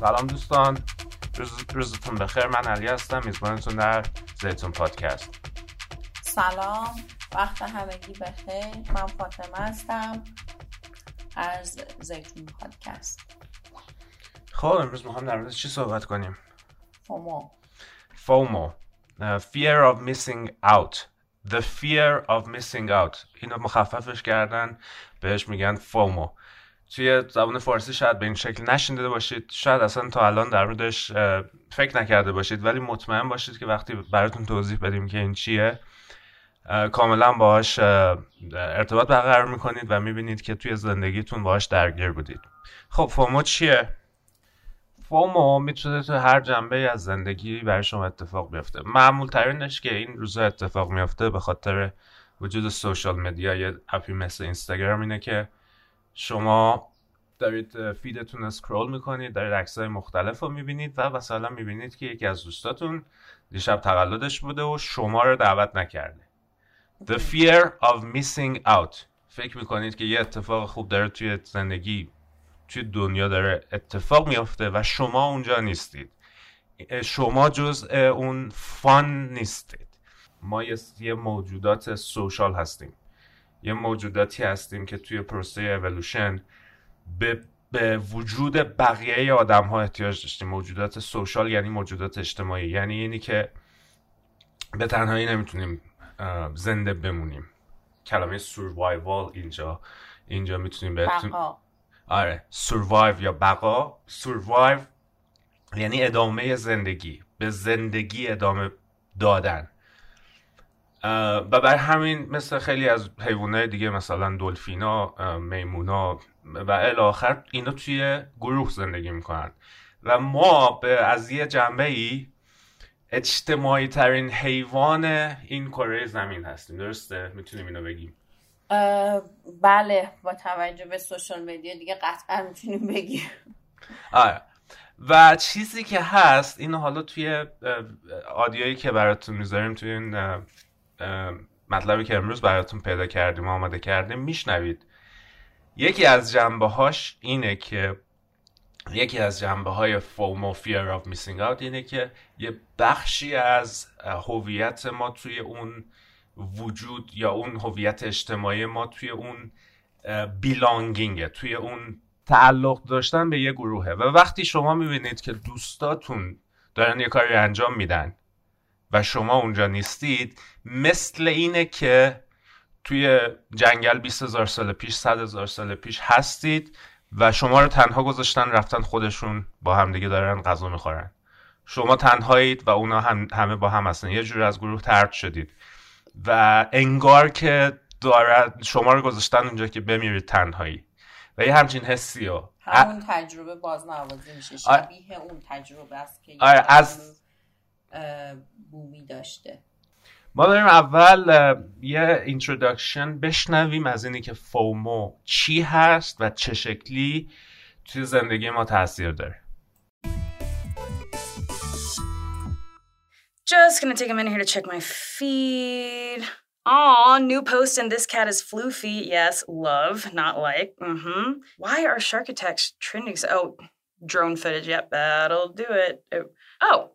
سلام دوستان. روز روزتون بخیر. من علی هستم. میزبانتون در زیتون پادکست. سلام. وقت همگی بخیر. من فاطمه هستم. از زیتون پادکست. خب امروز می‌خوام در مورد چی صحبت کنیم؟ فومو. FOMO uh, Fear of Missing Out. The Fear of Missing Out. اینو مخففش کردن. بهش میگن فومو. توی زبان فارسی شاید به این شکل نشینده باشید. شاید اصلا تا الان در موردش فکر نکرده باشید ولی مطمئن باشید که وقتی براتون توضیح بدیم که این چیه کاملا باهاش ارتباط برقرار می‌کنید و می‌بینید که توی زندگیتون باهاش درگیر بودید. خب فومو چیه؟ فومو می‌تونه تو هر جنبه از زندگی برای شما اتفاق بیفته. معمول ترینش که این روزا اتفاق میفته به خاطر وجود social media یه app ی مثل اینستاگرام اینه که شما دارید feed تون scroll می‌کنید دارید عکسای مختلف رو می‌بینید و مثلا می‌بینید که یکی از دوستاتون دیشب تولدش بوده و شما رو دعوت نکرده. The fear of missing out. فکر می‌کنید که یه اتفاق خوب داره توی زندگی توی دنیا داره اتفاق میافته و شما اونجا نیستید. شما جز اون fun نیستید. ما یه موجودات سوشال هستیم. یه موجوداتی هستیم که توی پروسه اولوشن به, به وجود بقیه آدم ها احتیاج داشتیم. موجودات سوشال یعنی موجودات اجتماعی. یعنی اینی که به تنهایی نمی‌تونیم زنده بمونیم. کلمه سوروایوال اینجا اینجا می‌تونیم بهتون آره سوروایو یا بقا. سوروایو یعنی ادامه زندگی. به زندگی ادامه دادن. و بر همین مثل خیلی از حیوانات دیگه مثلا دلفینا میمونا و الاخر اینا توی گروه زندگی می‌کنن. و ما به از یه جنبه ای اجتماعی ترین حیوان این کره زمین هستیم. درسته؟ می‌تونیم اینو بگیم. بله با توجه به سوشال مدیا دیگه قطعا می‌تونیم بگیم. آره. و چیزی که هست اینو حالا توی audio هایی که براتون می‌ذاریم توی این مطلبی که امروز براتون پیدا کردیم آماده کردیم میشنوید. یکی از جنبه هاش اینه که یکی از جنبه های FOMO Fear Of Missing Out اینه که یه بخشی از هویت ما توی اون وجود یا اون هویت اجتماعی ما توی اون بیلانگینگه توی اون تعلق داشتن به یه گروهه. و وقتی شما می‌بینید که دوستاتون دارن یه کاری انجام میدن و شما اونجا نیستید مثل اینه که توی جنگل 20 هزار سال پیش 100 هزار سال پیش هستید و شما رو تنها گذاشتن رفتن خودشون با همدیگه دارن غذا می‌خورن. شما تنهایید و اونا هم همه با هم هستن. یه جور از گروه ترد شدید. و انگار که دارد شما رو گذاشتن اونجا که بمیرید تنهایی. و یه همچین حسی و همون تجربه بازنوازی میشه. شبیه اون تجربه است که از بومی داشته ما داریم اول یه introduction بشنویم از اینی که FOMO چی هست و چه شکلی توی زندگی ما تاثیر داره Just gonna take a minute here to check my feed. Aw, new post and this cat is floofy. Yes, love, not like. Mm-hmm. Why are shark attacks trending? Oh, drone footage. Yep, that'll do it. Oh,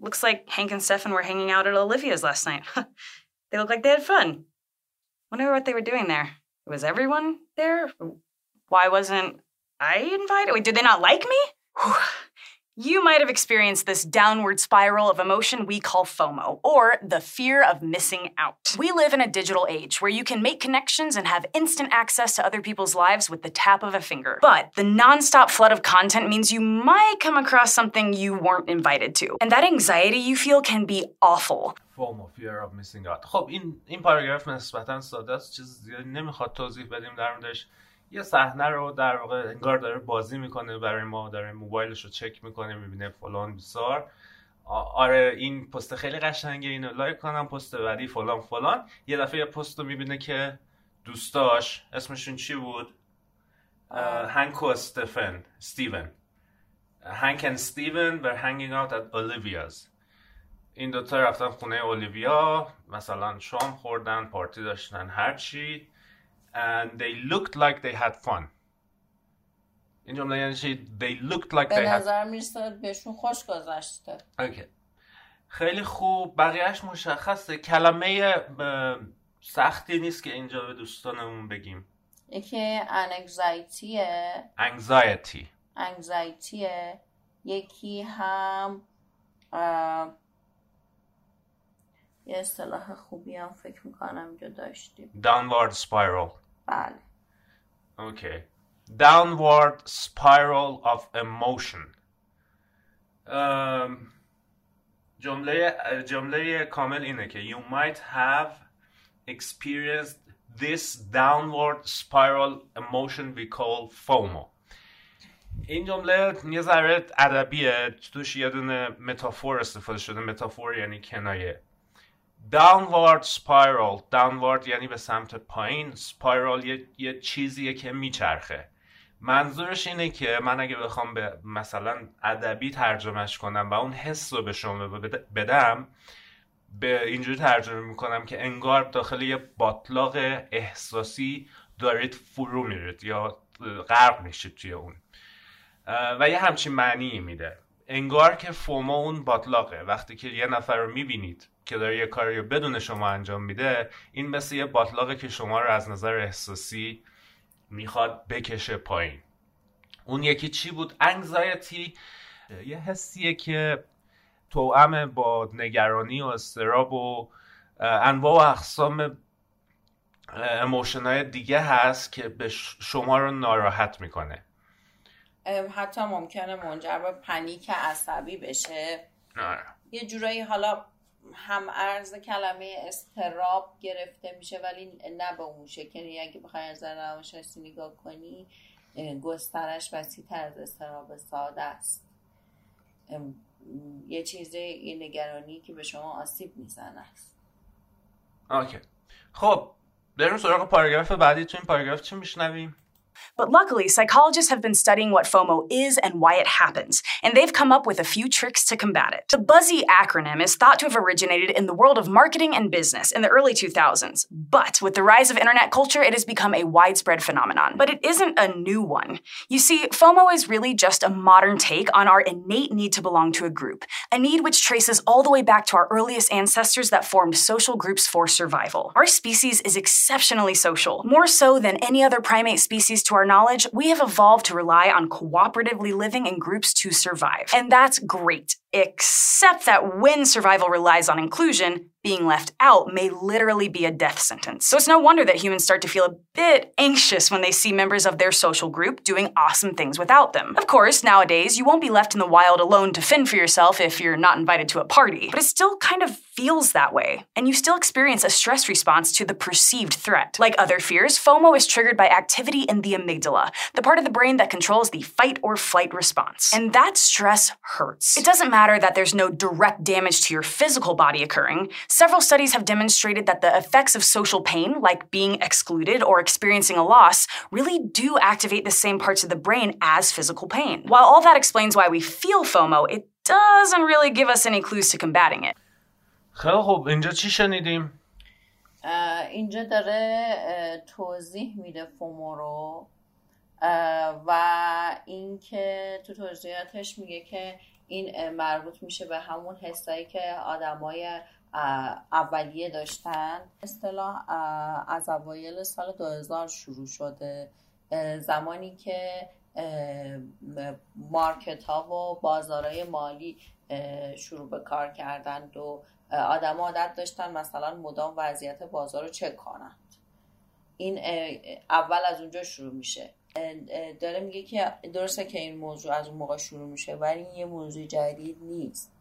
Looks like Hank and Stefan were hanging out at Olivia's last night. they look like they had fun. Wonder what they were doing there. Was everyone there? Why wasn't I invited? Wait, did they not like me? Whew. You might have experienced this downward spiral of emotion we call FOMO, or the fear of missing out. We live in a digital age where you can make connections and have instant access to other people's lives with the tap of a finger. But the nonstop flood of content means you might come across something you weren't invited to. And that anxiety you feel can be awful. FOMO, fear of missing out. خب این این پاراگراف نسبتا ساده است چیز زیادی نمیخواد توضیح بدیم در موردش یه صحنه رو در واقع انگار داره بازی می‌کنه برای ما داره موبایلش رو چک می‌کنه می‌بینه فلان بیسار آره این پست خیلی قشنگه اینو لایک کنم پست بعدی فلان فلان. یه دفعه یه پست رو می‌بینه که دوستاش اسمشون چی بود؟ هنک و استفن ستیون هنک and ستیون were hanging out at Olivia's. این دوتا رفتن خونه اولیویا مثلا شام خوردن پارتی داشتن هرچی and they looked like they had fun. این جمله یعنی چی? They looked like به they نظر می‌رسه بهشون خوش گذشته. اوکی خیلی خوب. بقیهش مشخصه. کلمه سختی نیست که اینجا به دوستانمون بگیم. یکی انگزایتیه anxiety. انگزایتیه یکی هم یه اصطلاح خوبی هم فکر می‌کنم اینجا داشتیم. Downward spiral. بله. اوکی downward spiral of emotion. ام، جمله جمله کامل اینه که you might have experienced this downward spiral emotion we call FOMO. این جمله یه ذره ادبیه. توش یه دونه متافور استفاده شده. متافور یعنی کنایه. Downward spiral. Downward یعنی به سمت پایین. Spiral یه, یه چیزیه که میچرخه. منظورش اینه که من اگه بخوام به مثلا ادبی ترجمهش کنم و اون حس رو به شما بد- بدم به اینجوری ترجمه می‌کنم که انگار داخل یه باطلاق احساسی دارید فرو میرید یا غرق میشید توی اون. و یه همچین معنی میده. انگار که فوما اون باطلاقه. وقتی که یه نفر رو می‌بینید که داره یه کاری رو بدون شما انجام میده این مثل یه باطلاقه که شما رو از نظر احساسی می‌خواد بکشه پایین. اون یکی چی بود؟ انگزایتی یه حسیه که توأم با نگرانی و استراب و انواع و اقسام اموشن های دیگه هست که به شما رو ناراحت می‌کنه. حتی ممکنه منجر به پنیک عصبی بشه. یه جورایی حالا هم ارز کلمه استراب گرفته میشه ولی نه به اون شکلی اگه بخوای از روانشناسی نگاه کنی گسترش وسیع تر از استراب ساده است. یه چیزی یه نگرانی که به شما آسیب می‌زنه. است خب بریم سراغ پاراگراف بعدی. تو این پاراگراف چی میشنویم؟ But luckily, psychologists have been studying what FOMO is and why it happens, and they've come up with a few tricks to combat it. The Buzzy acronym is thought to have originated in the world of marketing and business in the early 2000s, but with the rise of internet culture, it has become a widespread phenomenon. But it isn't a new one. You see, FOMO is really just a modern take on our innate need to belong to a group, a need which traces all the way back to our earliest ancestors that formed social groups for survival. Our species is exceptionally social, more so than any other primate species to our knowledge, we have evolved to rely on cooperatively living in groups to survive. And that's great. Except that when survival relies on inclusion, being left out may literally be a death sentence. So it's no wonder that humans start to feel a bit anxious when they see members of their social group doing awesome things without them. Of course, nowadays, you won't be left in the wild alone to fend for yourself if you're not invited to a party, but it still kind of feels that way. And you still experience a stress response to the perceived threat. Like other fears, FOMO is triggered by activity in the amygdala, the part of the brain that controls the fight or flight response. And that stress hurts. It doesn't matter that there's no direct damage to your physical body occurring. Several studies have demonstrated that the effects of social pain, like being excluded or experiencing a loss, really do activate the same parts of the brain as physical pain. While all that explains why we feel FOMO, it doesn't really give us any clues to combating it. خیلی خب اینجا چی شنیدیم اه، اینجا داره اه، توضیح میده فومو رو اه، و اینکه تو توضیحاتش میگه که این اه، مربوط میشه به همون حسایی که آدمای اه، اولیه داشتن. اصطلاح از اوایل سال 2000 شروع شده. زمانی که مارکت ها و بازارهای مالی شروع به کار کردند و آدم عادت داشتن مثلا مدام وضعیت بازار رو چک کنند. این اول از اونجا شروع میشه. داره میگه که درسته که این موضوع از اون موقع شروع میشه ولی این یه موضوع جدید نیست.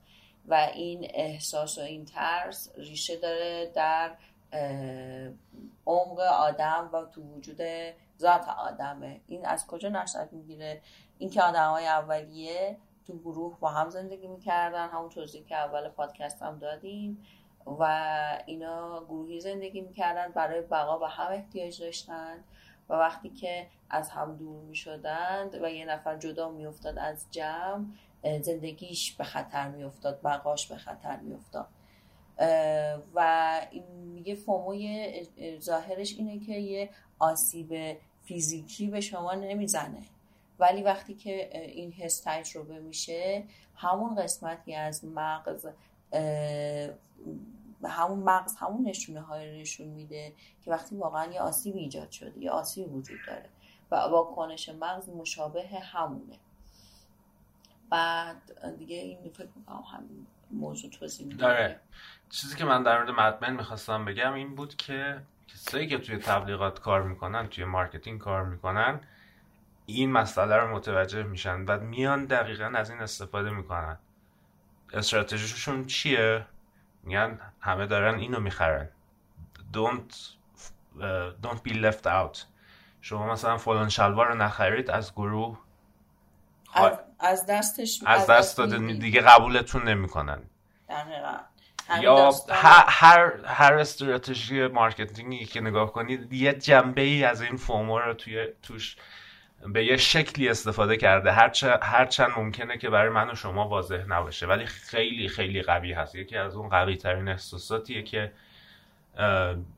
و این احساس و این ترس ریشه داره در عمق آدم و تو وجود ذات آدمه. این از کجا نشأت می‌گیره؟ اینکه آدم های اولیه تو گروه با هم زندگی می‌کردن همون توضیح که اول پادکست هم دادیم و اینا گروهی زندگی می‌کردن برای بقا به هم احتیاج داشتن و وقتی که از هم دور می‌شدند و یه نفر جدا میافتاد از جمع زندگیش به خطر میافتاد بقاش به خطر میافتاد. و میگه فوموی ظاهرش اینه که یه آسیب فیزیکی به شما نمی‌زنه. ولی وقتی که این حس تجربه میشه همون قسمتی از مغز همون مغز همون نشونه های نشون میده که وقتی واقعا یه آسیب ایجاد شده یه آسیب وجود داره. و واکنش مغز مشابه همونه. بعد دیگه این فکر می‌کنم همین موضوع توضیح داره چیزی که من در مورد Mad Men می‌خواستم بگم این بود که کسایی که توی تبلیغات کار می‌کنن توی marketing کار می‌کنن این مسئله رو متوجه میشن و میان دقیقا از این استفاده می‌کنن. استراتژیشون چیه؟ میگن همه دارن اینو می‌خرن. Don't don't be left out. شما مثلا فلان شلوار رو نخرید از گروه از, از دستش از دست داده دیگه قبولتون نمی‌کنن. دقیقا. یا هر هر استراتژی marketing ی که نگاه کنید یه جنبه ای از این FOMO رو توی توش به یه شکلی استفاده کرده. هر چند ممکنه که برای من و شما واضح نباشه. ولی خیلی خیلی قوی هست. یکی از اون قوی ترین احساساتیه که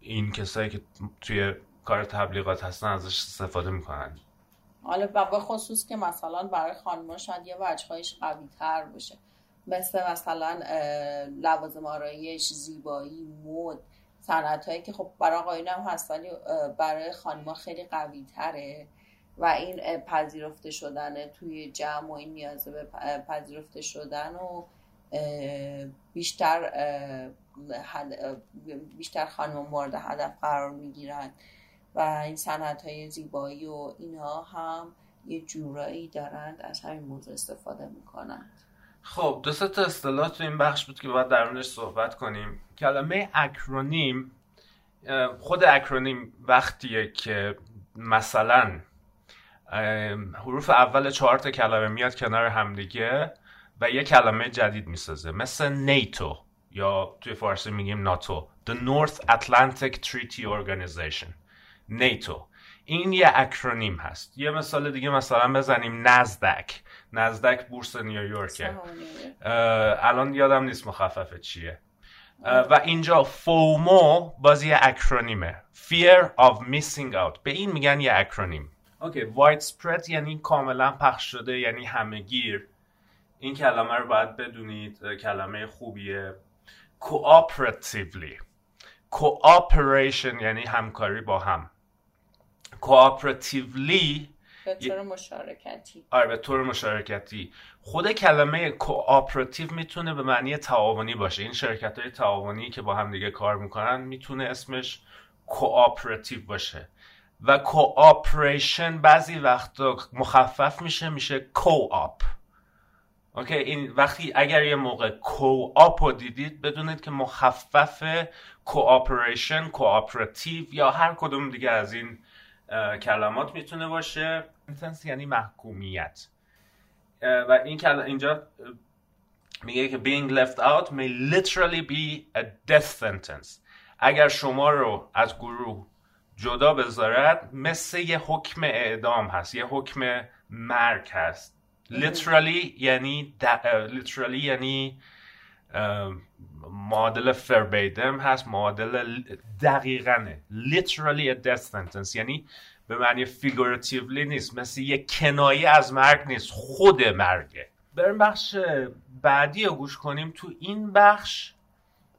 این کسایی که توی کار تبلیغات هستن ازش استفاده می‌کنن. حالا به خصوص که مثلا برای خانم‌ها شاید یه وجهایش قوی تر باشه. مثل مثلا لوازم آرایش زیبایی مد صنعت که خب برای آقایون هم هست ولی برای خانم‌ها خیلی قوی تره و این پذیرفته شدن توی جمع و این نیازه به پذیرفته شدن و بیشتر بیشتر خانم مورد هدف قرار می‌گیرن. و این صنعت های زیبایی و اینها هم یه جورایی دارند از همین موضوع استفاده می‌کنند. خب دو تا اصطلاح تو این بخش بود که باید در موردش صحبت کنیم. کلمه اکرونیم خود اکرونیم وقتیه که مثلا حروف اول چهار تا کلمه میاد کنار همدیگه و یه کلمه جدید می‌سازه. مثل نیتو یا توی فارسی میگیم ناتو. The North Atlantic Treaty Organization. نیتو این یه اکرونیم هست. یه مثال دیگه مثلا بزنیم نزدک. نزدک بورس نیویورکه الان یادم نیست مخففه چیه. و اینجا فومو باز یه اکرونیمه. Fear of Missing Out. به این میگن یه اکرونیم. Okay. Widespread یعنی کاملا پخش شده یعنی همهگیر این کلمه رو باید بدونید کلمه خوبیه. Cooperatively. Cooperation یعنی همکاری با هم. Cooperatively به طور مشارکتی. آره به طور مشارکتی. خود کلمه cooperative می‌تونه به معنی تعاونی باشه. این شرکت های تعاونی که با هم دیگه کار می‌کنن می‌تونه اسمش cooperative باشه. و cooperation بعضی وقتا مخفف میشه میشه co-op okay؟ این وقتی اگر یه موقع co-op رو دیدید بدونید که مخفف cooperation cooperative یا هر کدوم دیگه از این کلمات می‌تونه باشه. Sentence یعنی محکومیت. و این اینجا میگه که being left out may literally be a death sentence. اگر شما رو از گروه جدا بذارد مثل یه حکم اعدام هست یه حکم مرگ هست. literally یعنی literally یعنی معادل فربیدم هست معادل دقیقنه. Literally a death sentence. یعنی به معنی figuratively نیست. مثل یه کنایه از مرگ نیست. خود مرگه. بریم بخش بعدی رو گوش کنیم. تو این بخش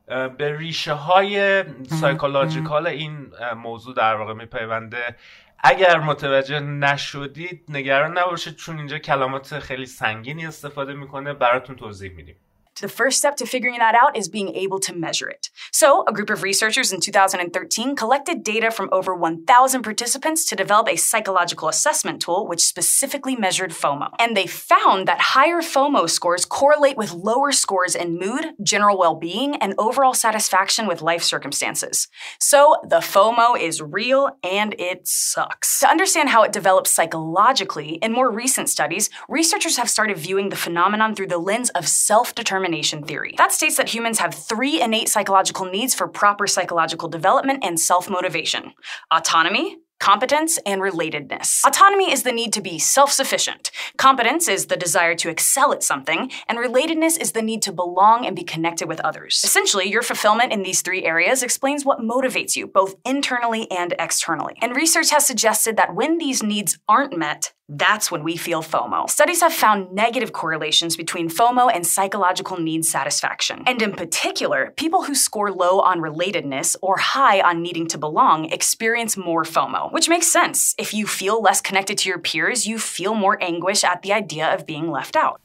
به ریشه های سایکولوژیکال این موضوع در واقع میپیونده. اگر متوجه نشدید نگران نباشید چون اینجا کلمات خیلی سنگینی استفاده می‌کنه. براتون توضیح میدیم. The first step to figuring that out is being able to measure it. So, a group of researchers in 2013 collected data from over 1,000 participants to develop a psychological assessment tool which specifically measured FOMO. And they found that higher FOMO scores correlate with lower scores in mood, general well being, and overall satisfaction with life circumstances. So, the FOMO is real and it sucks. To understand how it develops psychologically, in more recent studies, researchers have started viewing the phenomenon through the lens of self determination determination theory. That states that humans have three innate psychological needs for proper psychological development and self motivation autonomy, competence, and relatedness. Autonomy is the need to be self sufficient. Competence is the desire to excel at something, and relatedness is the need to belong and be connected with others. Essentially, your fulfillment in these three areas explains what motivates you, both internally and externally. And research has suggested that when these needs aren't met, That's when we feel FOMO. Studies have found negative correlations between FOMO and psychological need satisfaction. And in particular, people who score low on relatedness or high on needing to belong experience more FOMO, which makes sense. If you feel less connected to your peers, you feel more anguish at the idea of being left out.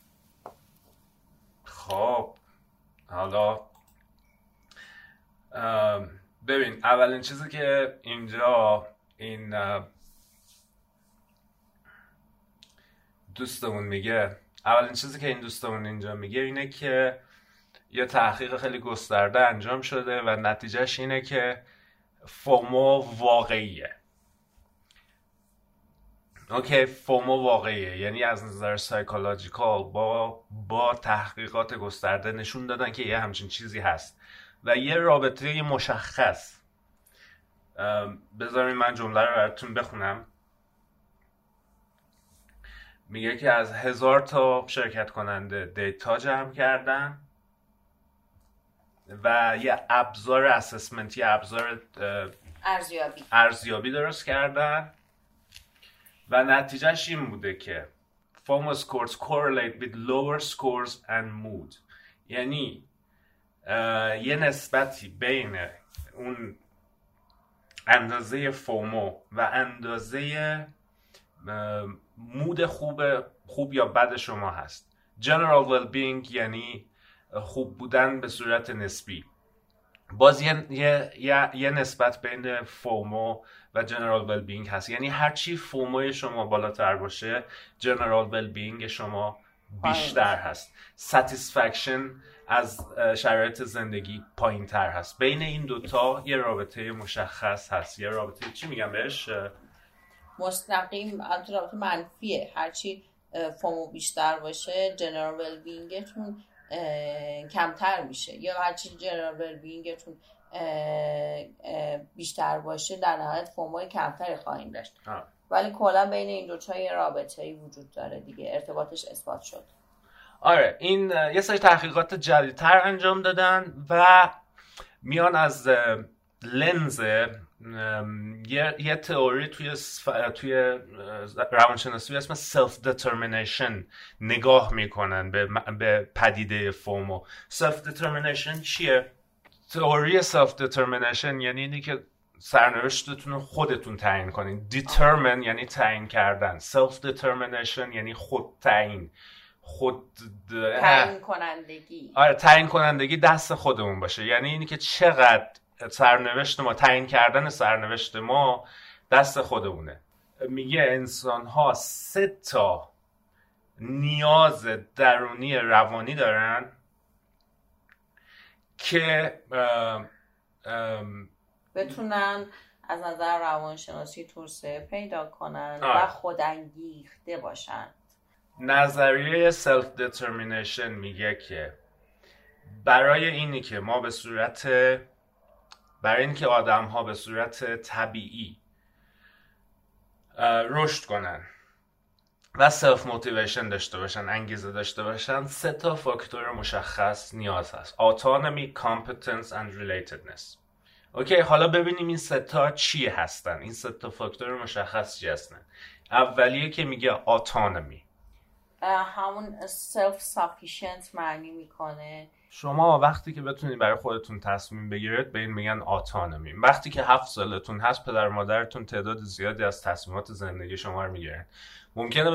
خب حالا ببین اولین چیزی که اینجا این دوستمون میگه. اولین چیزی که این دوستمون اینجا میگه اینه که یه تحقیق خیلی گسترده انجام شده و نتیجهش اینه که FOMO واقعیه. Okay FOMO واقعیه. یعنی از نظر psychological با با تحقیقات گسترده نشون دادن که یه همچین چیزی هست و یه رابطه مشخص. بذارین من جمله رو براتون بخونم. میگه که از هزار تا شرکت کننده دیتا جمع کردن و یه ابزار اسسمنت یه ابزار ارزیابی. ارزیابی درست کردن و نتیجهش این بوده که FOMO scores correlate with lower scores and mood. یعنی یه نسبتی بین اون اندازه فومو و اندازه مود خوب خوب یا بد شما هست. General well-being یعنی خوب بودن به صورت نسبی. باز یه, یه،, یه،, نسبت بین فومو و جنرال ویل بینگ هست. یعنی هرچی فومو شما بالاتر باشه جنرال ویل بینگ شما بیشتر هست. Satisfaction از شرایط زندگی پایین تر هست. بین این دوتا یه رابطه مشخص هست. یه رابطه چی میگم بهش؟ مستقیم رابطه منفیه. هرچی FOMO بیشتر باشه general well-being تون کمتر میشه. یا هرچی general well-being تون بیشتر باشه در نهایت FOMO کمتری خواهیم داشت. ولی کلا بین این دو یه رابطه ای وجود داره دیگه. ارتباطش اثبات شد. آره این یه سری تحقیقات جدیدتر انجام دادن و میان از لنز یه, یه تئوری توی توی روانشناسی به اسم self-determination نگاه می‌کنن به, به پدیده FOMO self-determination چیه؟ تئوری self-determination یعنی اینی که سرنوشتتون رو خودتون تعیین کنین. determine یعنی تعیین کردن. self determination یعنی خود تعیین. خود تعیین کنندگی. آره تعیین کنندگی دست خودمون باشه. یعنی اینی که چقدر سرنوشت ما تعیین کردن سرنوشت ما دست خودمونه. میگه انسان ها سه تا نیاز درونی روانی دارن که بتونن از نظر روانشناسی توسعه پیدا کنن و خودانگیخته باشن. نظریه self-determination میگه که برای اینی که ما به صورت برای اینکه آدم ها به صورت طبیعی رشد کنن و self-motivation داشته باشن انگیزه داشته باشن سه تا فاکتور مشخص نیاز هست. Autonomy, competence and relatedness. Okay حالا ببینیم این سه تا چی هستن. این سه تا فاکتور مشخص چی هستن؟ اولیه که میگه autonomy. همون self-sufficient معنی می‌کنه. شما وقتی که بتونید برای خودتون تصمیم بگیرید به این میگن autonomy وقتی که هفت سالتون هست پدر مادرتون تعداد زیادی از تصمیمات زندگی شما رو می‌گیرن. ممکنه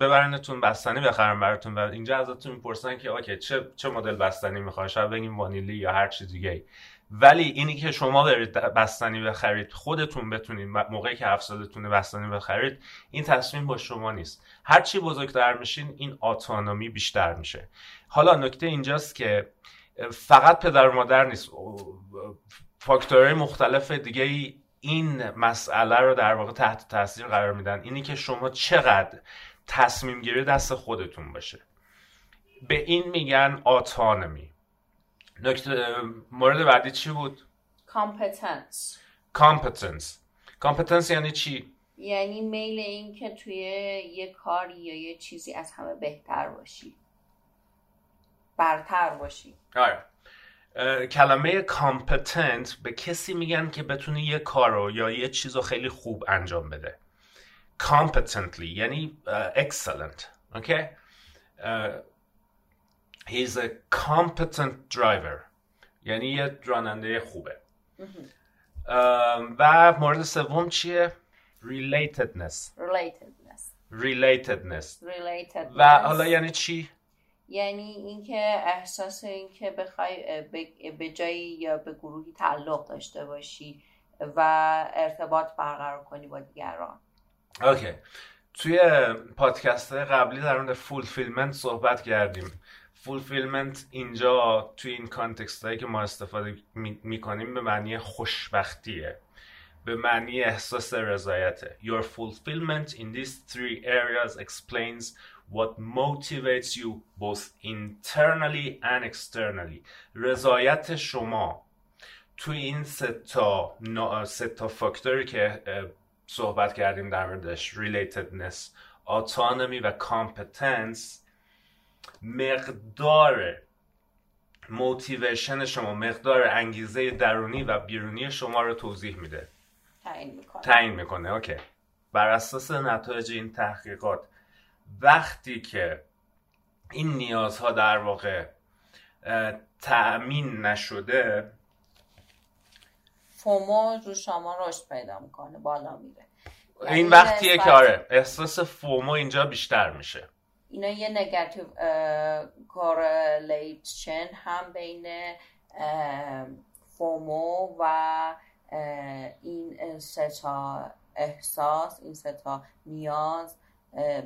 ببرنتون بستنی بخرن براتون و اینجا ازتون می‌پرسن که okay چه چه مدل بستنی می‌خوای؟ شاید بگیم وانیلی یا هر چیز دیگه ولی اینی که شما برید بستنی بخرید خودتون بتونید موقعی که هفت سالتون بستنی بخرید این تصمیم با شما نیست. هر چی بزرگتر میشین این آتانومی بیشتر میشه. حالا نکته اینجاست که فقط پدر و مادر نیست. فاکتورهای مختلف دیگه این مسئله رو در واقع تحت تاثیر قرار میدن. اینی که شما چقدر تصمیم گیری دست خودتون باشه. به این میگن autonomy نکته مورد بعدی چی بود؟ کامپتنس کامپتنس کامپتنس یعنی چی؟ یعنی میل این که توی یه کاری یا یه چیزی از همه بهتر باشی. برتر باشی. آره. کلمه competent به کسی میگن که بتونه یه کار رو یا یه چیز رو خیلی خوب انجام بده. Competently یعنی excellent. Okay uh, he's a competent driver. یعنی یه راننده خوبه. و مورد سوم چیه؟ Relatedness. Relatedness. Relatedness. Relatedness. و حالا یعنی چی؟ یعنی اینکه احساس اینکه بخوای به- جایی یا به گروهی تعلق داشته باشی و ارتباط برقرار کنی با دیگران. Okay. توی پادکست قبلی در مورد fulfillment صحبت کردیم. Fulfillment اینجا توی این context هایی که ما استفاده می- می‌کنیم به معنی خوشبختیه. به معنی احساس رضایته. Your fulfillment in these three areas explains what motivates you both internally and externally. رضایت شما توی این سه تا سه فاکتوری که صحبت کردیم در موردش relatedness autonomy و competence مقدار موتیویشن شما مقدار انگیزه درونی و بیرونی شما رو توضیح میده. تعیین می‌کنه. تعیین می‌کنه اوکی. بر اساس نتایج این تحقیقات وقتی که این نیازها در واقع تأمین نشده FOMO رو شما رشد پیدا می‌کنه بالا میره. یعنی این یه وقتیه که آره احساس FOMO اینجا بیشتر میشه. اینا یه negative correlation هم بین FOMO و این سه تا احساس این سه تا نیاز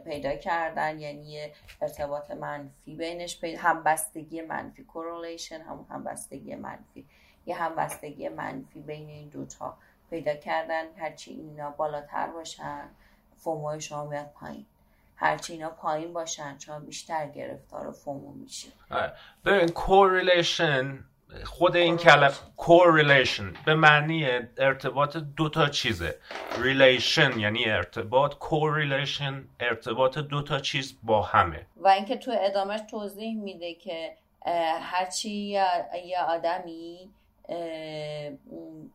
پیدا کردن. یعنی ارتباط منفی بینش پیدا همبستگی منفی correlation هم همبستگی منفی. یه همبستگی منفی بین این دوتا پیدا کردن. هرچی اینا بالاتر باشن FOMO شما میاد پایین. هرچی اینا پایین باشن شما بیشتر گرفتار FOMO میشه. آره. ببین correlation خود این کلمه correlation به معنی ارتباط دو تا چیزه. relation یعنی ارتباط correlation ارتباط دو تا چیز با همه. و اینکه تو ادامهش توضیح میده که هرچی یه آدمی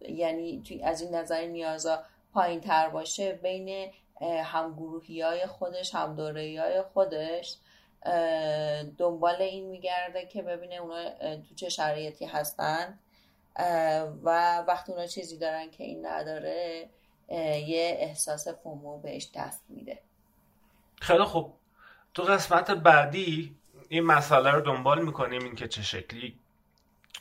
یعنی از این نظر نیازا پایین تر باشه بین همگروهی های خودش همدورهی های خودش دنبال این میگرده که ببینه اونا تو چه شرایطی هستن. و وقتی اونا چیزی دارن که این نداره یه احساس فومو بهش دست میده. خیلی خوب. تو قسمت بعدی این مسئله رو دنبال می‌کنیم این که چه شکلی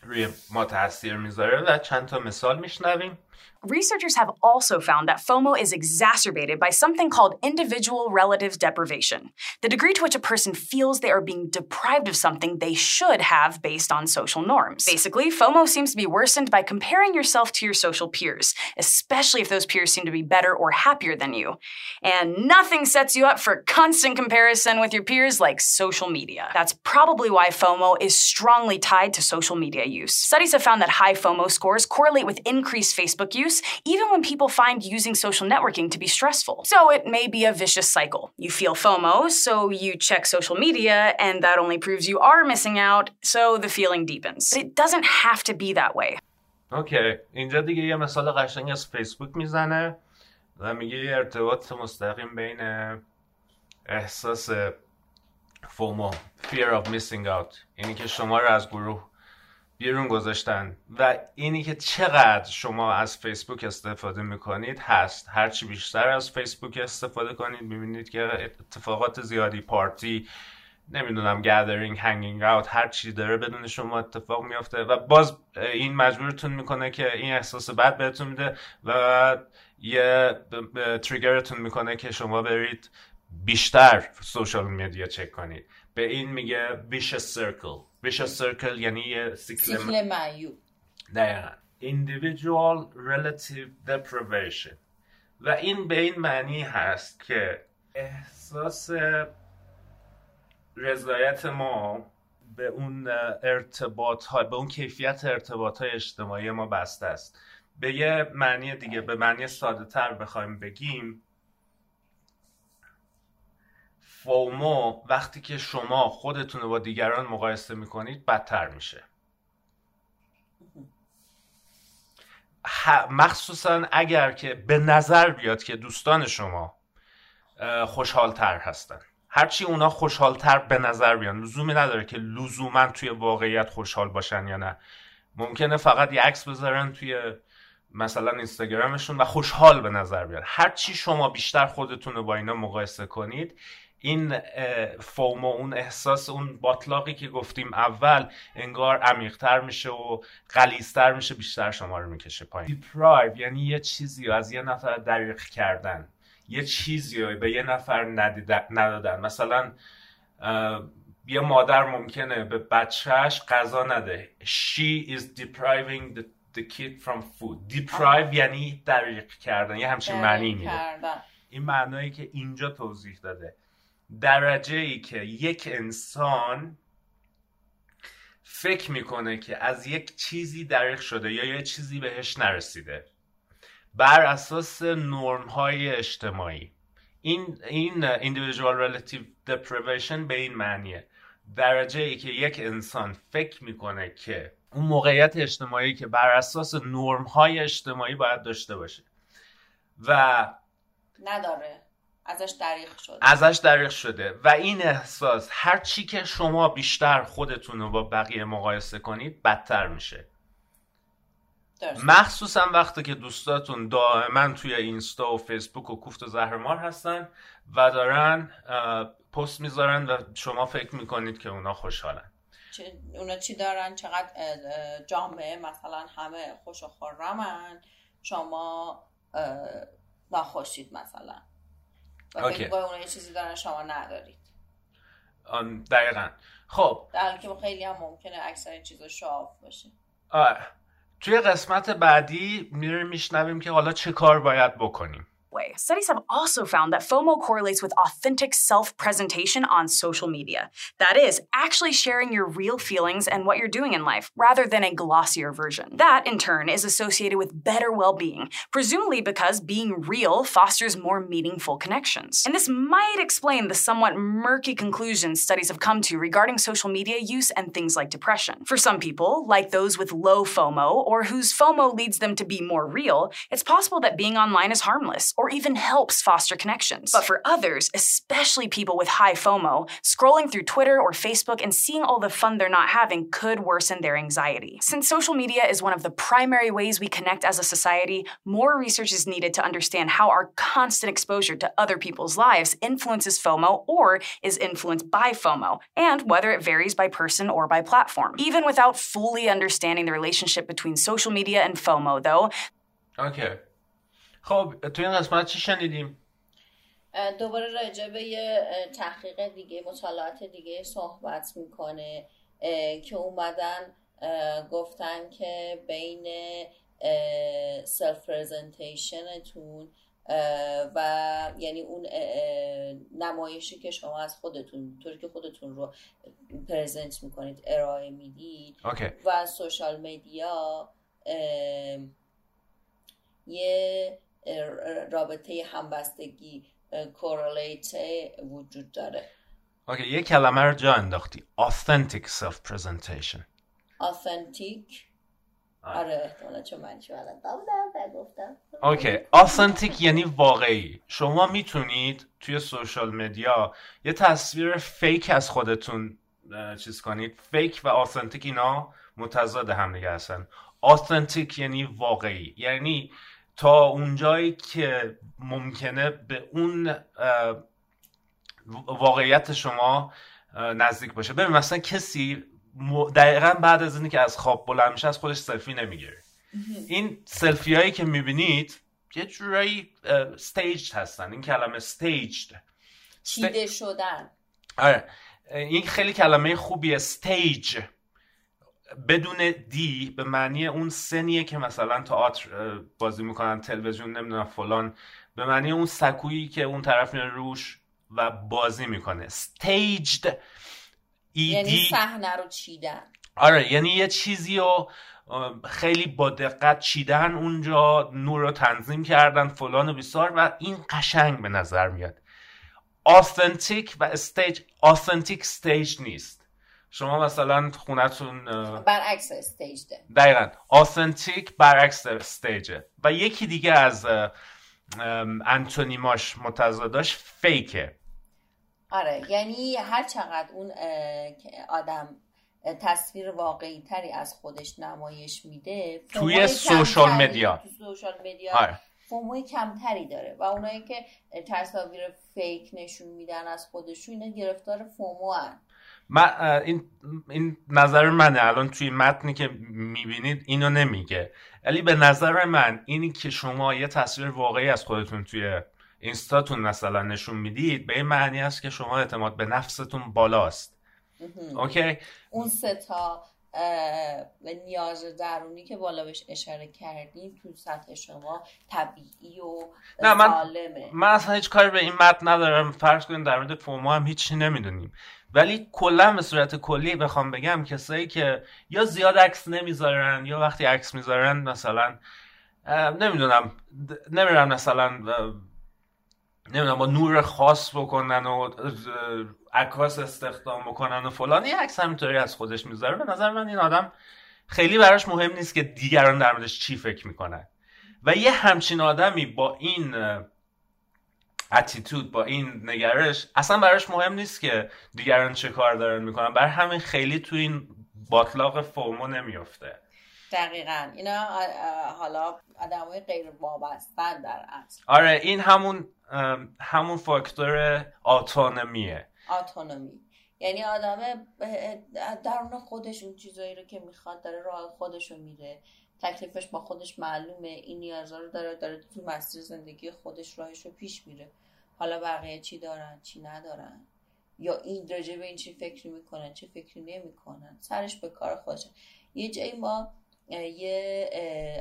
روی ما تاثیر می‌ذاره و چند تا مثال میشنویم. Researchers have also found that FOMO is exacerbated by something called individual relative deprivation, the degree to which a person feels they are being deprived of something they should have based on social norms. Basically, FOMO seems to be worsened by comparing yourself to your social peers, especially if those peers seem to be better or happier than you. And nothing sets you up for constant comparison with your peers like social media. That's probably why FOMO is strongly tied to social media use. Studies have found that high FOMO scores correlate with increased Facebook use, even when people find using social networking to be stressful. So it may be a vicious cycle. You feel FOMO, so you check social media, and that only proves you are missing out, so the feeling deepens. But it doesn't have to be that way. اوکی اینجا دیگه یه مثال قشنگ از فیسبوک میزنه و میگه یه ارتباط مستقیم بین احساس فومو fear of missing out اینی که شما رو از گروه بیرون گذاشتن. و اینی که چقدر شما از فیسبوک استفاده می‌کنید هست. هرچی بیشتر از فیسبوک استفاده کنید می‌بینید که اتفاقات زیادی پارتی نمی‌دونم گادرینگ هنگینگ اوت هر چی داره بدون شما اتفاق میافته. و باز این مجبورتون می‌کنه که این احساس بد بهتون میده و یه تریگرتون می‌کنه که شما برید بیشتر سوشال مدیا چک کنید. به این میگه vicious circle. Vicious circle یعنی یه سیکل سیکل معیوب. دقیقا. Individual relative deprivation. و این به این معنی هست که احساس رضایت ما به اون ارتباط های به اون کیفیت ارتباط های اجتماعی ما بسته است. به یه معنی دیگه به معنی ساده تر بخوایم بگیم فومو وقتی که شما خودتون رو با دیگران مقایسه می‌کنید بدتر میشه. مخصوصا اگر که به نظر بیاد که دوستان شما خوشحالتر هستن. هرچی اونا خوشحالتر به نظر بیان. لزومی نداره که لزوما توی واقعیت خوشحال باشن یا نه. ممکنه فقط یه عکس بذارن توی مثلا اینستاگرامشون و خوشحال به نظر بیان هرچی شما بیشتر خودتون رو با اینا مقایسه کنید این فوم و اون احساس اون باطلاقی که گفتیم اول انگار عمیقتر میشه و قلیزتر میشه بیشتر شما رو می‌کشه پایین. دیپرایو یعنی یه چیزی رو از یه نفر دریق کردن. یه چیزی رو به یه نفر ندادن. مثلا یه مادر ممکنه به بچهش غذا نده. She is depriving the, the kid from food. Deprive یعنی دریق کردن. یه همچین معنی میده. این معنایی که اینجا توضیح داده. درجه ای که یک انسان فکر می‌کنه که از یک چیزی دریق شده یا یه چیزی بهش نرسیده. بر اساس نرم های اجتماعی. این این individual relative deprivation به این معنیه. درجه ای که یک انسان فکر می‌کنه که اون موقعیت اجتماعی که بر اساس نرم های اجتماعی باید داشته باشه. و نداره. ازش دریغ شده. ازش دریغ شده. و این احساس هر چی که شما بیشتر خودتون رو با بقیه مقایسه کنید بدتر میشه. مخصوصا وقتی که دوستاتون دائما توی اینستا و فیسبوک و کوفت و زهرمار هستن و دارن پست می‌ذارن و شما فکر می‌کنید که اونا خوشحالن. اونا چی دارن؟ چقدر جامعه مثلا همه خوش و خورمن شما ناخوشید مثلا. و فکر اونا یه چیزی دارن شما ندارید. دقیقا. خب. در حالی که خیلی هم ممکنه اکثر این چیزا شاف باشه. آه. توی قسمت بعدی میریم میشنویم که حالا چه کار باید بکنیم. Way. Studies have also found that FOMO correlates with authentic self presentation on social media. That is, actually sharing your real feelings and what you're doing in life, rather than a glossier version. That, in turn, is associated with better well being, presumably because being real fosters more meaningful connections. And this might explain the somewhat murky conclusions studies have come to regarding social media use and things like depression. For some people, like those with low FOMO or whose FOMO leads them to be more real, it's possible that being online is harmless or even helps foster connections. But for others, especially people with high FOMO, scrolling through Twitter or Facebook and seeing all the fun they're not having could worsen their anxiety. Since social media is one of the primary ways we connect as a society, more research is needed to understand how our constant exposure to other people's lives influences FOMO or is influenced by FOMO, and whether it varies by person or by platform. Even without fully understanding the relationship between social media and FOMO, though. Okay. خب تو این قسمت چی شنیدیم؟ دوباره راجع به یه تحقیق دیگه مطالعات دیگه صحبت می‌کنه که اومدن گفتن که بین self presentation تون و یعنی اون نمایشی که شما از خودتون طوری که خودتون رو present می‌کنید ارائه می‌دید okay. و social media یه رابطه همبستگی correlate وجود داره. Okay یه کلمه رو جا انداختی. Authentic self presentation. Authentic. آره احتمالا چون من گفتم. Okay authentic یعنی واقعی. شما می‌تونید توی social media یه تصویر fake از خودتون چیز کنید. fake و authentic اینا متضاد هم دیگه هستن. Authentic یعنی واقعی. یعنی تا اونجایی که ممکنه به اون واقعیت شما نزدیک باشه. ببین مثلا کسی دقیقا بعد از اینکه از خواب بلند میشه از خودش سلفی نمی‌گیره. این سلفی هایی که می‌بینید یه جورایی staged هستن. این کلمه staged چیده شدن. آره. این خیلی کلمه خوبیه stage بدون دی به معنی اون سنیه که مثلا تئاتر بازی می‌کنن تلویزیون نمی‌دونم فلان به معنی اون سکویی که اون طرف میره روش و بازی می‌کنه. Staged یعنی صحنه رو چیدن. آره یعنی یه چیزی رو خیلی با دقت چیدن اونجا نور رو تنظیم کردن فلان و بیسار و این قشنگ به نظر میاد. Authentic و staged authentic staged نیست. شما مثلا خونتون برعکس staged دقیقا. Authentic برعکس staged ه و یکی دیگه از antonym اش متضاداش fake ه. آره یعنی هر چقدر اون آدم تصویر واقعی تری از خودش نمایش میده توی social media. توی social media آره. FOMO ی کمتری داره. و اونایی که تصاویر فیک نشون میدن از خودشون اینا گرفتار فومو هن. من این این نظر منه. الان توی متنی که می‌بینید اینو نمیگه. ولی به نظر من اینی که شما یه تصویر واقعی از خودتون توی اینستاتون مثلا نشون می‌دید به این معنی است که شما اعتماد به نفستون بالاست. اوکی؟ اون سه تا نیاز درونی که بالا بهش اشاره کردیم تو سطح شما طبیعی و نه من سالمه. من اصلا هیچ کاری به این متن ندارم. فرض کنیم در مورد فوما هم هیچی نمی‌دونیم. ولی کلا به صورت کلی بخوام بگم کسایی که یا زیاد عکس نمی‌ذارن یا وقتی عکس می‌ذارن مثلا نمی‌دونم نمیرن مثلا نمی‌دونم با نور خاص بکنن و عکاس استخدام بکنن و فلان. یه عکس همینطوری از خودش می‌ذاره. به نظر من این آدم خیلی براش مهم نیست که دیگران در موردش چی فکر می‌کنن. و یه همچین آدمی با این اتیتود با این نگرش اصلا براش مهم نیست که دیگران چه کار دارن می‌کنن. بر همین خیلی تو این باطلاق فومو نمیفته دقیقا. اینا حالا های غیر وابستن در اصل. آره این همون همون فاکتور آتونمیه آتونومی یعنی آدم درون خودش اون چیزایی رو که می‌خواد داره راه خودش رو میره تکلیفش با خودش معلومه. این نیازها رو داره داره تو مسیر زندگی خودش راهش رو پیش میره. حالا بقیه چی دارن چی ندارن؟ یا این راجع به این چی فکری می‌کنن چه فکری نمی‌کنن؟ سرش به کار خودشه یه جایی ما یه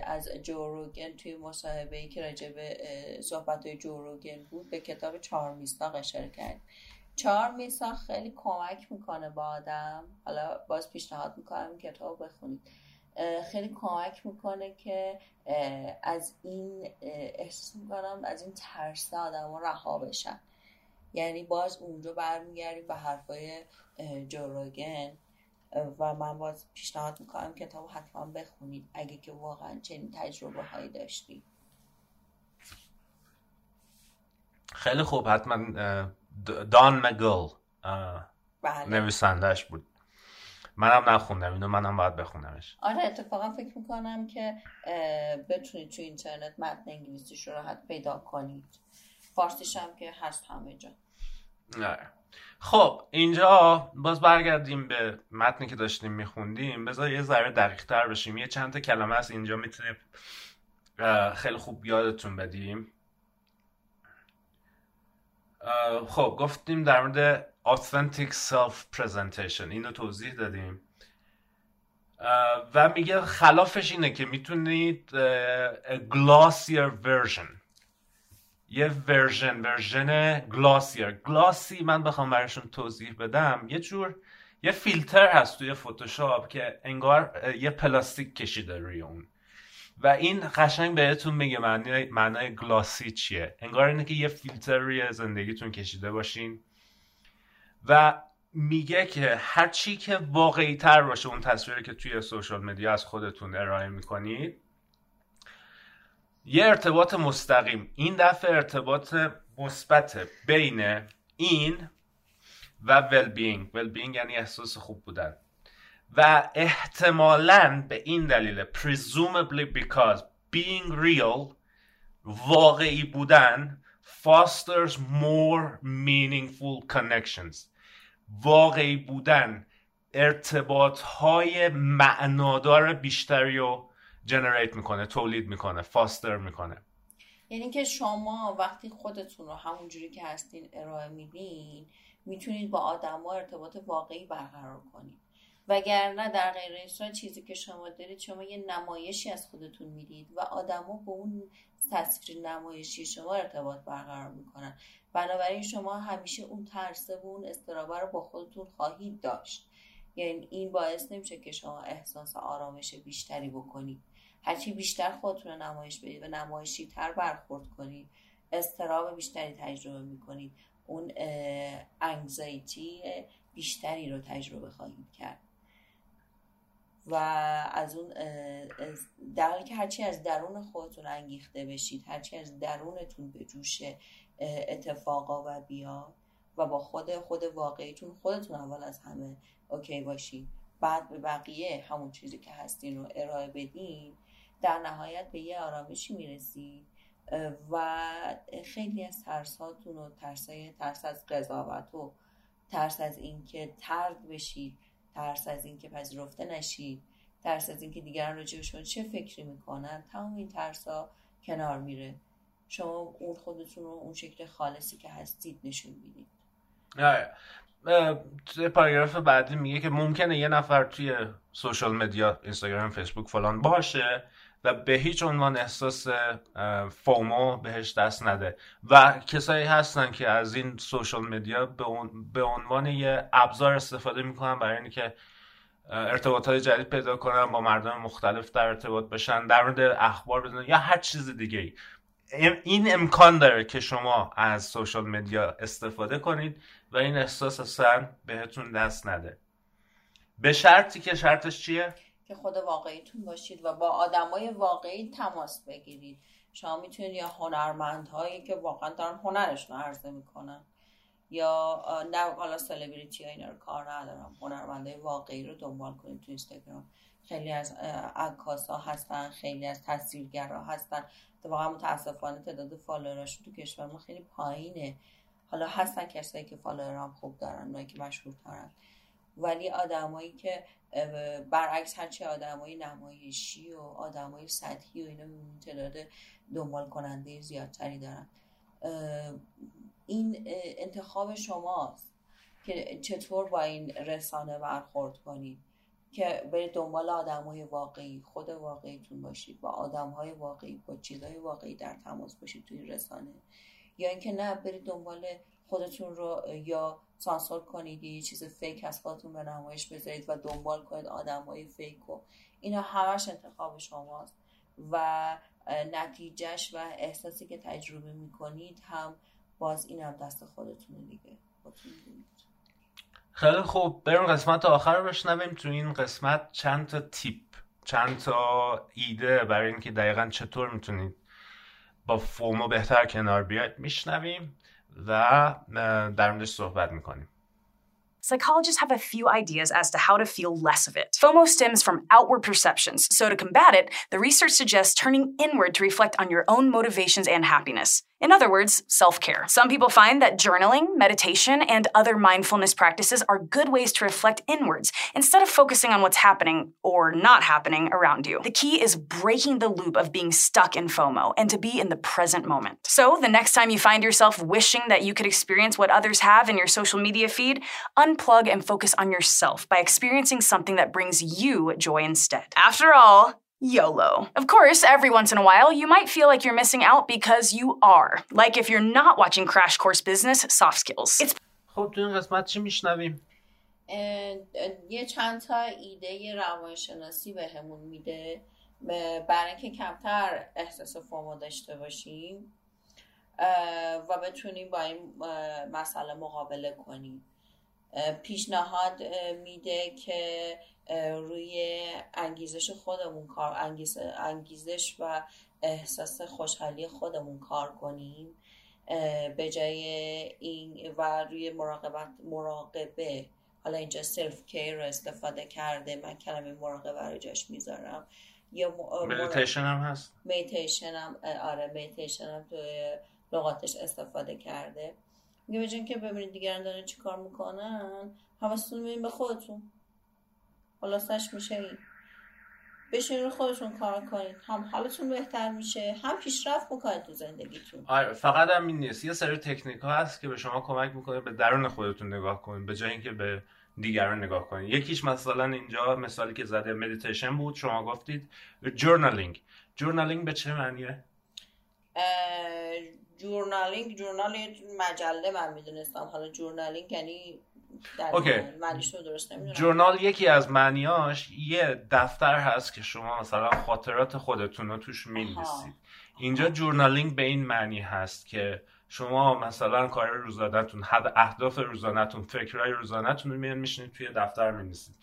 از جوروگن توی مصاحبه ای که راجع به صحبت جوروگن بود به کتاب چهار میستاق اشاره کرد. چهار میستاق خیلی کمک می‌کنه با آدم. حالا باز پیشنهاد می‌کنم کتاب بخونید. خیلی کمک می‌کنه که از این احساس می‌کنم از این ترس آدم ها رها بشن. یعنی باز اونجا برمیگردیم به حرفای جوروگن و من باز پیشنهاد می‌کنم کتاب حتما بخونید اگه که واقعا چنین تجربه هایی داشتید خیلی خوب. حتما دان مگل بله. نویسندهش بود. منم نخوندم اینو منم باید بخونمش. آره اتفاقا فکر می‌کنم که بتونید تو اینترنت متن انگلیسیش رو راحت پیدا کنید. فارسیش هم که هست همه جا. آره. خب اینجا باز برگردیم به متنی که داشتیم میخوندیم. بذار یه ذره دقیق تر بشیم. یه چند تا کلمه هست اینجا می‌تونیم خیلی خوب یادتون بدیم. خب گفتیم در مورد authentic self presentation اینو توضیح دادیم. و میگه خلافش اینه که می‌تونید glossier version. یه version version glossier glossy من بخوام براشون توضیح بدم. یه جور یه فیلتر هست توی فتوشاپ که انگار یه پلاستیک کشیده روی اون. و این قشنگ بهتون میگه معنی معنای گلاسی چیه. انگار اینه که یه فیلتر روی زندگیتون کشیده باشین. و میگه که هر چی که واقعی تر باشه اون تصویری که توی سوشال مدیا از خودتون ارائه می‌کنید یه ارتباط مستقیم. این دفعه ارتباط مثبت بین این و ول بینگ ول بینگ یعنی احساس خوب بودن. و احتمالا به این دلیل presumably because being real واقعی بودن fosters more meaningful connections. واقعی بودن ارتباط های معنادار بیشتری رو جنریت می‌کنه تولید می‌کنه فاستر می‌کنه. یعنی که شما وقتی خودتون رو همونجوری که هستین ارائه میدین می‌تونید با آدما ارتباط واقعی برقرار کنید. وگرنه در غیر این چیزی که شما دارید شما یه نمایشی از خودتون می‌دید و آدما با اون تصویر نمایشی شما ارتباط برقرار می‌کنن. بنابراین شما همیشه اون ترسه و اون استرابه رو با خودتون خواهید داشت. یعنی این باعث نمیشه که شما احساس آرامش بیشتری بکنید. هرچی بیشتر خودتون رو نمایش بدید و نمایشی تر برخورد کنید استراب بیشتری تجربه می‌کنید اون انگزایتی بیشتری رو تجربه خواهید کرد. و از اون در حالی که هرچی از درون خودتون انگیخته بشید هرچی از درونتون به جوش اتفاقا و بیاد و با خود خود واقعیتون خودتون اول از همه اوکی باشید. بعد به بقیه همون چیزی که هستین رو ارائه بدین در نهایت به یه آرامشی می‌رسید. و خیلی از ترساتون و ترسای ترس از قضاوت و ترس از اینکه ترد بشید. ترس از اینکه پذیرفته نشید ترس از اینکه دیگران به چه فکری می‌کنن تمام این ترسا کنار میره. شما اون خودتون رو اون شکل خالصی که هستید نشون می‌دید. توی پاراگراف بعدی میگه که ممکنه یه نفر توی social media اینستاگرام فیسبوک فلان باشه. و به هیچ عنوان احساس FOMO بهش دست نده. و کسایی هستن که از این social media به عنوان یه ابزار استفاده می‌کنن برای اینکه ارتباطات جدید پیدا کنن با مردم مختلف در ارتباط بشن در مورد اخبار بدونن یا هر چیز دیگه ای این امکان داره که شما از social media استفاده کنید و این احساس اصلا بهتون دست نده. به شرطی که شرطش چیه؟ که خود واقعیتون باشید و با آدمای واقعی تماس بگیرید. شما می‌تونید یا هنرمندهایی که واقعا دارن هنرشون عرضه می‌کنن یا نه حالا سلبریتی ها اینا رو کار ندارم هنرمنده واقعی رو دنبال کنید تو اینستاگرام. خیلی از عکاس ها هستن خیلی از تصویرگرا هستن. واقعا متاسفانه تعداد فالووراشون تو کشور ما خیلی پایینه. حالا هستن کسایی که فالوورام خوب دارن اونایی که مشهورترن. ولی آدمایی که برعکس هرچی آدمای نمایشی و آدمای سطحی و اینا تعداد دنبال کننده زیادتری دارن. این انتخاب شماست که چطور با این رسانه برخورد کنید که برید دنبال آدم های واقعی خود واقعیتون باشید با آدم های واقعی با چیزهای واقعی در تماس باشید توی رسانه. یا اینکه نه برید دنبال خودتون رو یا سانسور کنید یه چیز فیک از خودتون به نمایش بذارید و دنبال کنید آدم های فیک و اینا همش انتخاب شماست و نتیجهش و احساسی که تجربه می‌کنید هم باز این هم دست خودتون دیگه خیلی خوب. بریم قسمت آخر رو بشنویم. تو این قسمت چند تا تیپ چند تا ایده برای اینکه دقیقا چطور می‌تونید با فومو بهتر کنار بیاید میشنویم. و در موردش صحبت میکنیم Psychologists have a few ideas as to how to feel less of it. FOMO stems from outward perceptions, so to combat it, the research suggests turning inward to reflect on your own motivations and happiness. In other words, self care. Some people find that journaling, meditation, and other mindfulness practices are good ways to reflect inwards instead of focusing on what's happening or not happening around you. The key is breaking the loop of being stuck in FOMO and to be in the present moment. So, the next time you find yourself wishing that you could experience what others have in your social media feed, unplug and focus on yourself by experiencing something that brings you joy instead. After all, YOLO. Of course, every once in a while, you might feel like you're missing out because you are. Like if you're not watching Crash Course Business Soft Skills. It's خب تو این قسمت چی میشنویم؟ یه چند تا ایده روانشناسی بهمون میده برای اینکه کمتر احساس فومو داشته باشیم و بتونیم با این مسئله مقابله کنیم پیشنهاد میده که روی انگیزش خودمون کار انگیزش و احساس خوشحالی خودمون کار کنیم. به جای این و روی مراقبت مراقبه حالا اینجا self care رو استفاده کرده من کلمه مراقبه رو جاش می‌ذارم. یا مدیتیشن هم هست. مدیتیشن هم آره مدیتیشن هم توی لغاتش استفاده کرده. میگه که ببینید دیگران دارن چی کار می‌کنن حواستون به خودتون. خلاصش میشه این. بشین رو خودتون کار کنید هم حالتون بهتر میشه هم پیشرفت می‌کنید تو زندگیتون. آره فقط هم این نیست. یه سری تکنیک ها هست که به شما کمک می‌کنه به درون خودتون نگاه کنید به جای اینکه به دیگران نگاه کنید یکیش مثلا اینجا مثالی که زده مدیتیشن بود شما گفتید journaling journaling به چه معنیه؟ journaling journal مجله من می‌دونستم. حالا journaling یعنی okay. journal یکی از معنیاش یه دفتر هست که شما مثلا خاطرات خودتون رو توش می‌نویسید. اینجا journaling به این معنی هست که شما مثلا کار روزانهتون حتی اهداف روزانهتون فکرهای روزانهتون رو میاین میشینید توی دفتر می‌نویسید.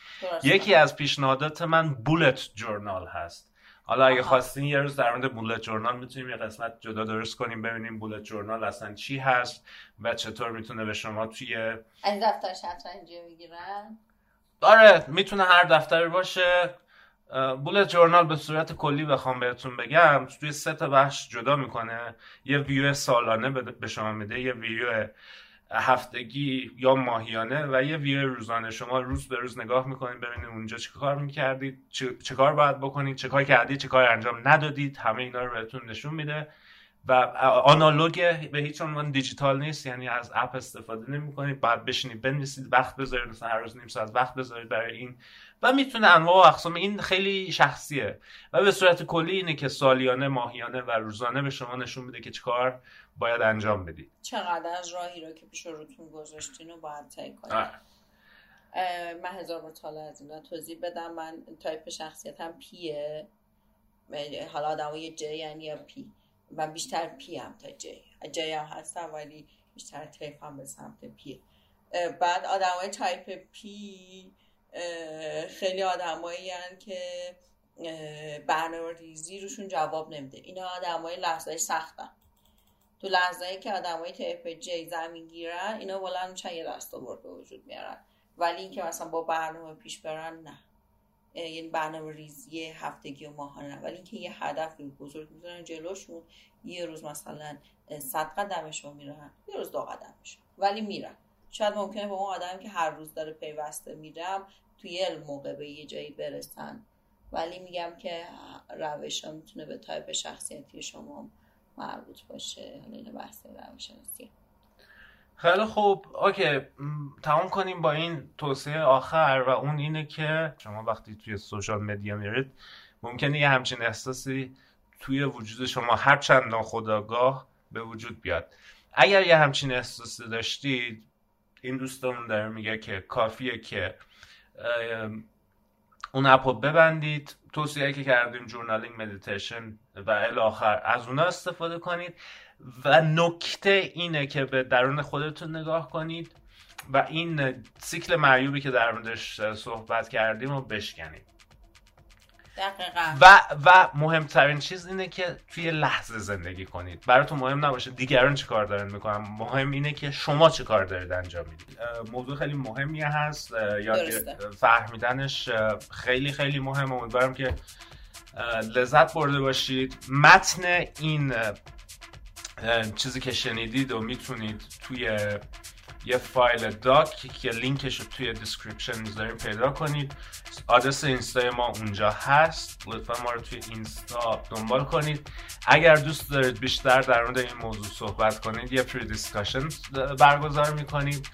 یکی از پیشنهادات من بولت جورنال هست. حالا اگه خواستین یه روز در مورد بولت جورنال می‌تونیم یه قسمت جدا درست کنیم ببینیم بولت جورنال اصلا چی هست و چطور می‌تونه به شما توی از دفتر شطرنجی می‌گیرن؟ آره می‌تونه هر دفتری باشه. بولت جورنال به صورت کلی بخوام بهتون بگم توی سه تا بخش جدا می‌کنه. یه ویو سالانه به شما میده یه ویو هفتگی یا ماهیانه و یه ویو روزانه. شما روز به روز نگاه می‌کنید ببینید اونجا چه کار می‌کردید چه, کار باید بکنید چه کار کردید چه کار انجام ندادید. همه اینا رو بهتون نشون میده. و آنالوگ به هیچ عنوان دیجیتال نیست یعنی از اپ استفاده نمی کنید باید بشینید بنویسید وقت بذارید مثلا هر روز نیم ساعت وقت بذارید برای این. و می‌تونه انواع و اقسام این خیلی شخصیه. و به صورت کلی اینه که سالیانه ماهیانه و روزانه به شما نشون میده که چیکار باید انجام بدید. چقدر از راهی رو که پیش روتون گذاشتین رو باید طی کنید. من هزار بار از اینا توضیح بدم. من تایپ شخصیتم P ه حالا آدم یا J یعنی یا P و بیشتر P هم تا J. J هم هستم ولی بیشتر تایپ هم به سمت P. بعد آدم های type P خیلی آدمایی که برنامه ریزی روشون جواب نمیده. اینا آدم های لحظه سختن. تو لحظه که آدم های type J زمین گیرن اینا بلند میشن یه دست به وجود میارن. ولی اینکه مثلا با برنامه پیش برن نه. یعنی برنامه ریزی هفتگی و ماهانه ولی اینکه یه هدف بزرگ می‌ذارن جلوشون یه روز مثلا صد قدمشون میرن یه روز دو قدمشون. ولی میرن. شاید ممکنه با اون آدمی که هر روز داره پیوسته میره توی یه موقع به یه جایی برسن. ولی میگم که روش ها می‌تونه به تایپ شخصیتی شما مربوط باشه. حالا این بحث روانشناسی خیلی خوب. okay تمام کنیم با این توصیه آخر و اون اینه که شما وقتی توی social media میرید ممکنه یه همچین احساسی توی وجود شما هر چند ناخودآگاه به وجود بیاد. اگر یه همچین احساسی داشتید این دوستمون داره میگه که کافیه که اون اپ رو ببندید. توصیه که کردیم journaling مدیتیشن و الی آخر از اونا استفاده کنید. و نکته اینه که به درون خودتون نگاه کنید و این سیکل معیوبی که در موردش صحبت کردیم رو بشکنید. دقیقا. و و مهمترین چیز اینه که توی لحظه زندگی کنید. براتون مهم نباشه دیگران چه کار دارن می‌کنن. مهم اینه که شما چه کار دارید انجام می‌دید. موضوع خیلی مهمی هست. یا فهمیدنش خیلی خیلی مهمه. امیدوارم که لذت برده باشید. متن این چیزی که شنیدید و می‌تونید توی یه فایل doc که لینکش رو توی description می‌ذاریم پیدا کنید. آدرس اینستای ما اونجا هست. لطفا ما رو توی اینستا دنبال کنید. اگر دوست دارید بیشتر در مورد این موضوع صحبت کنید یه free discussion برگزار می‌کنید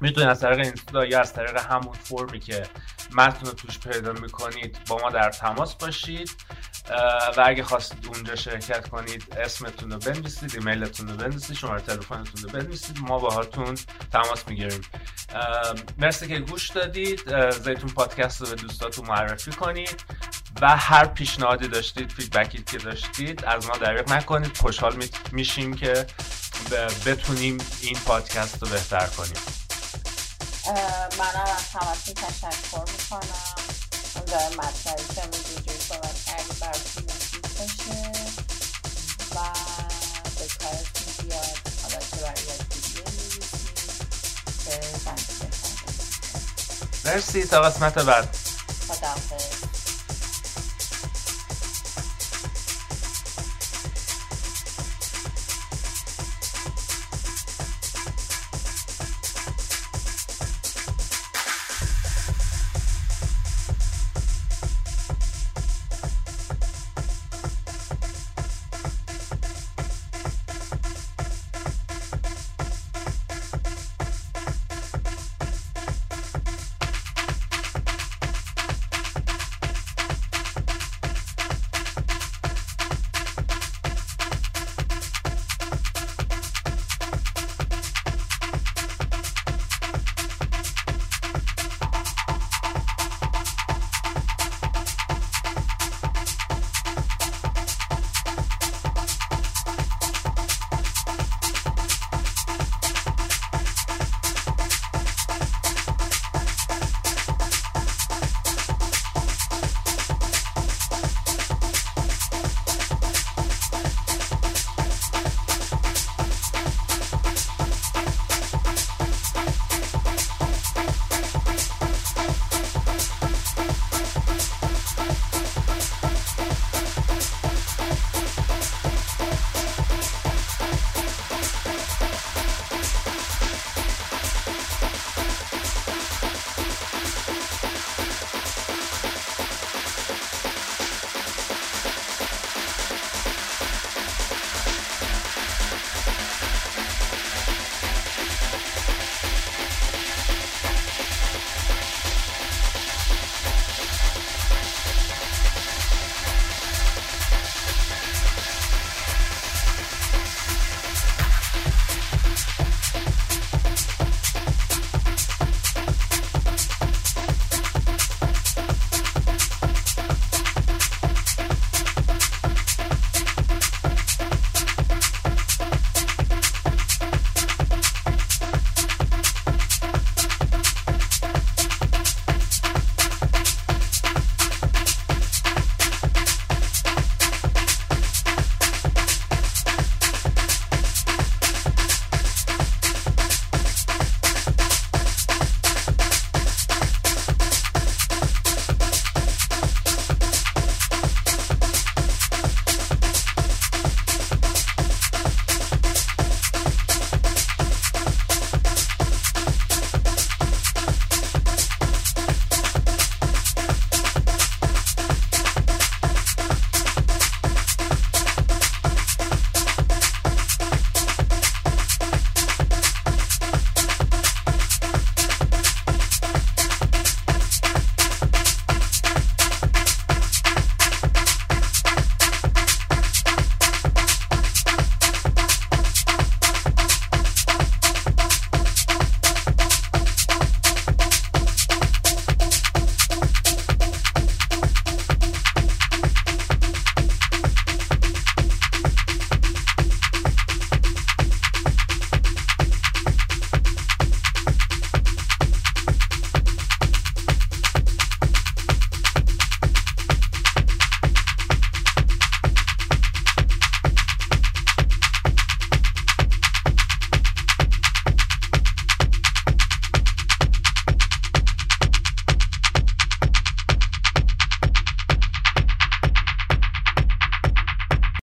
می‌تونید از طریق اینستا یا از طریق همون فرمی که متن توش پیدا می‌کنید با ما در تماس باشید. و اگه خواستید اونجا شرکت کنید اسمتون رو بنویسید ایمیلتون رو بنویسید شماره تلفنتون رو بنویسید ما باهاتون تماس می‌گیریم. مرسی که گوش دادید. زیتون پادکست رو به دوستاتون معرفی کنید و هر پیشنهادی داشتید فیدبکی که داشتید از ما دریغ نکنید. خوشحال میشیم که بتونیم این پادکست رو بهتر کنیم. منم از همتون تشکر می‌کنم. امیدوارم مطلبی که امروز اینجوری صحبت کردی براتون مفید باشه و به کارتون بیاد حالا چه برای میریسید که مرسی تا قسمت بعد. خداحافظ.